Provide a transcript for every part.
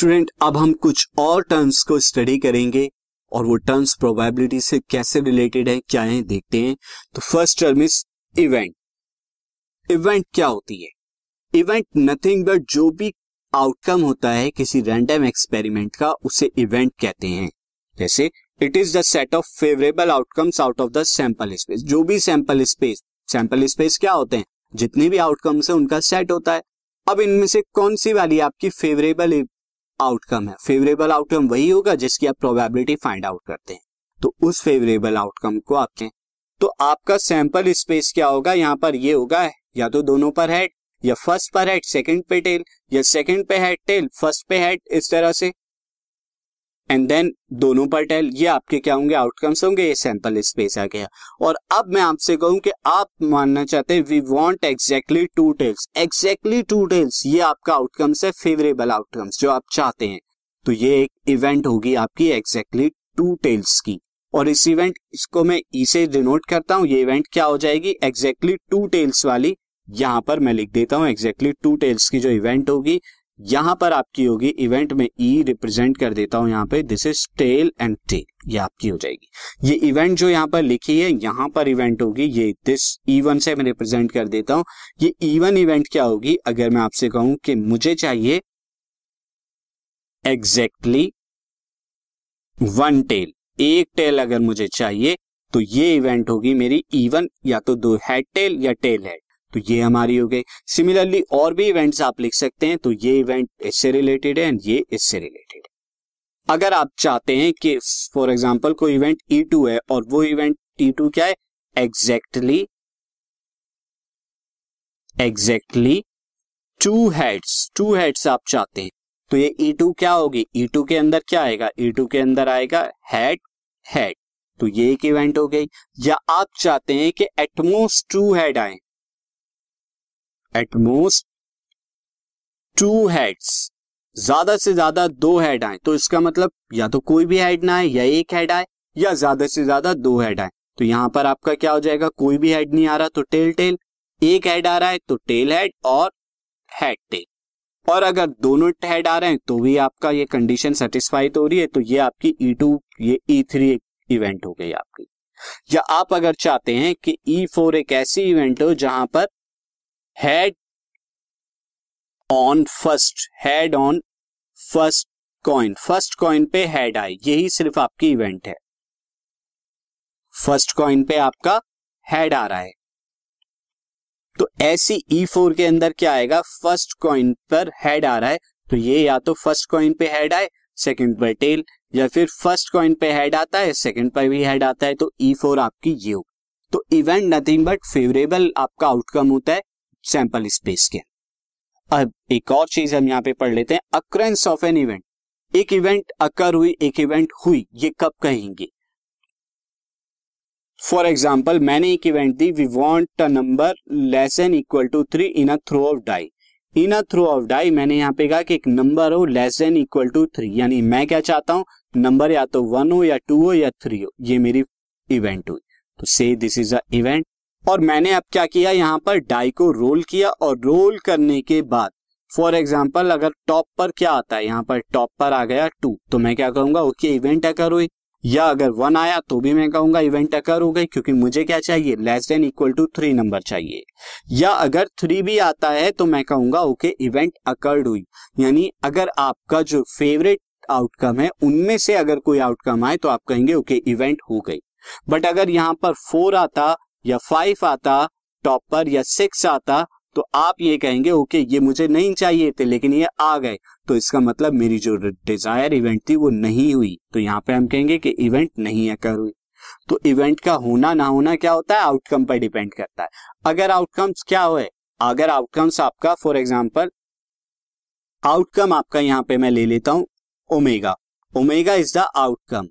Student अब हम कुछ और टर्म्स को स्टडी करेंगे और वो टर्म्स प्रोबेबिलिटी से कैसे रिलेटेड है, क्या है, देखते हैं। तो first term is event event क्या होती है? इवेंट नथिंग बट जो भी आउटकम होता है किसी रैंडम एक्सपेरिमेंट का, उसे इवेंट कहते हैं। जैसे it is the set of favourable outcomes out of the sample space जो भी सैंपल स्पेस सैंपल स्पेस क्या होते हैं? जितने भी आउटकम्स है, उनका सेट होता है। अब इनमें से कौन सी वाली आपकी फेवरेबल आउटकम है। फेवरेबल आउटकम वही होगा जिसकी आप प्रोबेबिलिटी फाइंड आउट करते हैं। तो उस फेवरेबल आउटकम को आप कहें तो आपका सैंपल स्पेस क्या होगा? यहाँ पर ये होगा, या तो दोनों पर हेड या फ़र्स्ट पर हेड सेकंड पे टेल या सेकंड पे हेड टेल फ़र्स्ट पे हेड इस तरह से। एंड देन दोनों पर टेल ये आपके क्या होंगे? आउटकम्स होंगे, ये सैंपल स्पेस आ गया। और अब मैं आपसे कहूँ कि आप मानना चाहते हैं we want exactly two tails exactly two tails ये आपका आउटकम्स है फेवरेबल आउटकम्स जो आप चाहते हैं। तो ये एक इवेंट होगी आपकी एग्जैक्टली टू टेल्स की। और इस इवेंट इसको मैं ई से डिनोट करता हूँ, ये इवेंट क्या हो जाएगी? एग्जैक्टली टू टेल्स वाली, यहाँ पर मैं लिख देता हूँ एग्जैक्टली टू टेल्स की जो इवेंट होगी यहाँ पर आपकी होगी इवेंट में ई रिप्रेजेंट कर देता हूँ यहाँ पे this is tail and tail ये आपकी हो जाएगी। ये इवेंट जो यहाँ पर लिखी है, यहाँ पर इवेंट होगी, ये दिस ईवन से मैं रिप्रेजेंट कर देता हूँ। ये इवन इवेंट क्या होगी, अगर मैं आपसे कहूँ कि मुझे चाहिए एग्जैक्टली वन टेल एक टेल अगर मुझे चाहिए तो ये इवेंट होगी मेरी इवन या तो दो हेड टेल या टेल हेड तो ये हमारी हो गई। सिमिलरली और भी इवेंट्स आप लिख सकते हैं तो ये इवेंट इससे रिलेटेड है एंड ये इससे रिलेटेड है। अगर आप चाहते हैं कि फॉर एग्ज़ाम्पल कोई इवेंट ई टू है और वो इवेंट ई टू क्या है? Exactly exactly two heads two heads आप चाहते हैं। तो ये ई e टू क्या होगी? ई e टू के अंदर क्या आएगा? ई e टू के अंदर आएगा हेड हेड तो ये एक इवेंट हो गई। या आप चाहते हैं कि एटमोस्ट टू हेड आए। एटमोस्ट टू हेड्स ज़्यादा से ज़्यादा दो हेड आए। तो इसका मतलब या तो कोई भी हेड ना आए, या एक हेड आए, या ज़्यादा से ज़्यादा दो हेड आए। तो यहाँ पर आपका क्या हो जाएगा? कोई भी हेड नहीं आ रहा तो टेल टेल एक हेड आ रहा है तो टेल हेड और हेड टेल और अगर दोनों हेड आ रहे हैं तो भी आपका ये कंडीशन सेटिस्फाई तो हो रही है तो ये आपकी ई e टू ये ई थ्री एक इवेंट हो गई आपकी। या आप अगर चाहते हैं कि ई e फोर एक ऐसी इवेंट हो जहाँ पर head on first head on first coin first coin पे हेड आए। यही सिर्फ़ आपकी इवेंट है। फ़र्स्ट कॉइन पे आपका हेड आ रहा है। तो ऐसी ई e फोर के अंदर क्या आएगा? फ़र्स्ट कॉइन पर हेड आ रहा है। तो ये या तो फ़र्स्ट कॉइन पे हेड आए सेकंड पर टेल या फिर फ़र्स्ट कॉइन पे हेड आता है सेकंड पर भी हेड आता है तो ई e फोर आपकी ये हो। तो इवेंट नथिंग बट फेवरेबल आपका आउटकम होता है। सैंपल स्पेस के। अब एक और चीज़ हम यहाँ पे पढ़ लेते हैं अक्रेंस ऑफ़ एन इवेंट एक इवेंट अकर हुई, एक इवेंट हुई, ये कब कहेंगे? फॉर एग्ज़ाम्पल मैंने एक event the we want a number less than equal to three in a throw of die in a throw of die मैंने यहाँ पे कहा कि एक नंबर हो less than equal to three यानी मैं क्या चाहता हूँ? नंबर या तो वन हो, या टू हो, या थ्री हो। ये मेरी इवेंट हुई। तो से दिस इज़ अ इवेंट और मैंने अब क्या किया? यहाँ पर डाई को रोल किया और रोल करने के बाद फॉर एग्ज़ाम्पल अगर टॉप पर क्या आता है? यहाँ पर टॉप पर आ गया टू तो मैं क्या कहूँगा ओके इवेंट अकर हुई। या अगर वन आया तो भी मैं कहूँगा इवेंट अकर हो गई, क्योंकि मुझे क्या चाहिए? Less than equal to three number चाहिए। या अगर थ्री भी आता है तो मैं कहूँगा ओके इवेंट अकर्ड हुई। यानी अगर आपका जो फेवरेट आउटकम है, उनमें से अगर कोई आउटकम आए तो आप कहेंगे ओके इवेंट हो गई। बट अगर यहाँ पर फोर आता या फाइव आता टॉप पर, या सिक्स आता तो आप ये कहेंगे, ओके, ये मुझे नहीं चाहिए थे, लेकिन ये आ गए। तो इसका मतलब मेरी जो डिज़ायर इवेंट थी, वो नहीं हुई। तो यहाँ पे हम कहेंगे कि इवेंट नहीं अकर हुई। तो इवेंट का होना, ना होना क्या होता है? आउटकम पर डिपेंड करता है। अगर आउटकम्स क्या हुए? अगर आउटकम्स आपका फॉर एग्ज़ाम्पल आउटकम आपका यहाँ पे मैं ले लेता हूँ omega omega is the outcome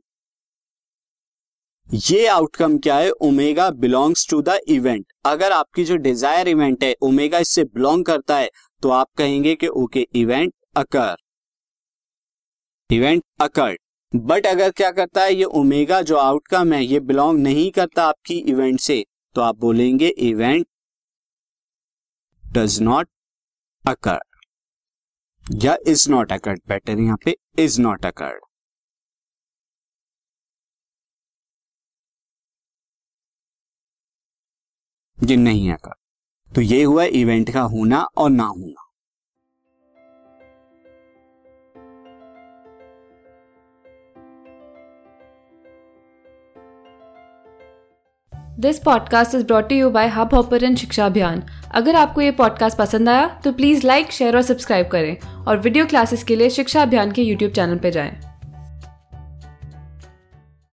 ये आउटकम क्या है? Omega belongs to the event अगर आपकी जो डिज़ायर इवेंट है ओमेगा इससे बिलोंग करता है तो आप कहेंगे कि okay event occur event occurred but अगर क्या करता है? ये ओमेगा जो आउटकम है, ये बिलोंग नहीं करता आपकी इवेंट से तो आप बोलेंगे इवेंट डज नॉट अकर या इज़ नॉट अकर्ड बेटर यहाँ पे इज़ नॉट अकर्ड ये नहीं अकर्ड तो ये हुआ इवेंट का होना और ना होना। This podcast is brought you by Hub Hopper शिक्षा अभियान अगर आपको ये पॉडकास्ट पसंद आया तो प्लीज़ लाइक शेयर और सब्सक्राइब करें और वीडियो क्लासेस के लिए शिक्षा अभियान के यूट्यूब चैनल पर जाएँ।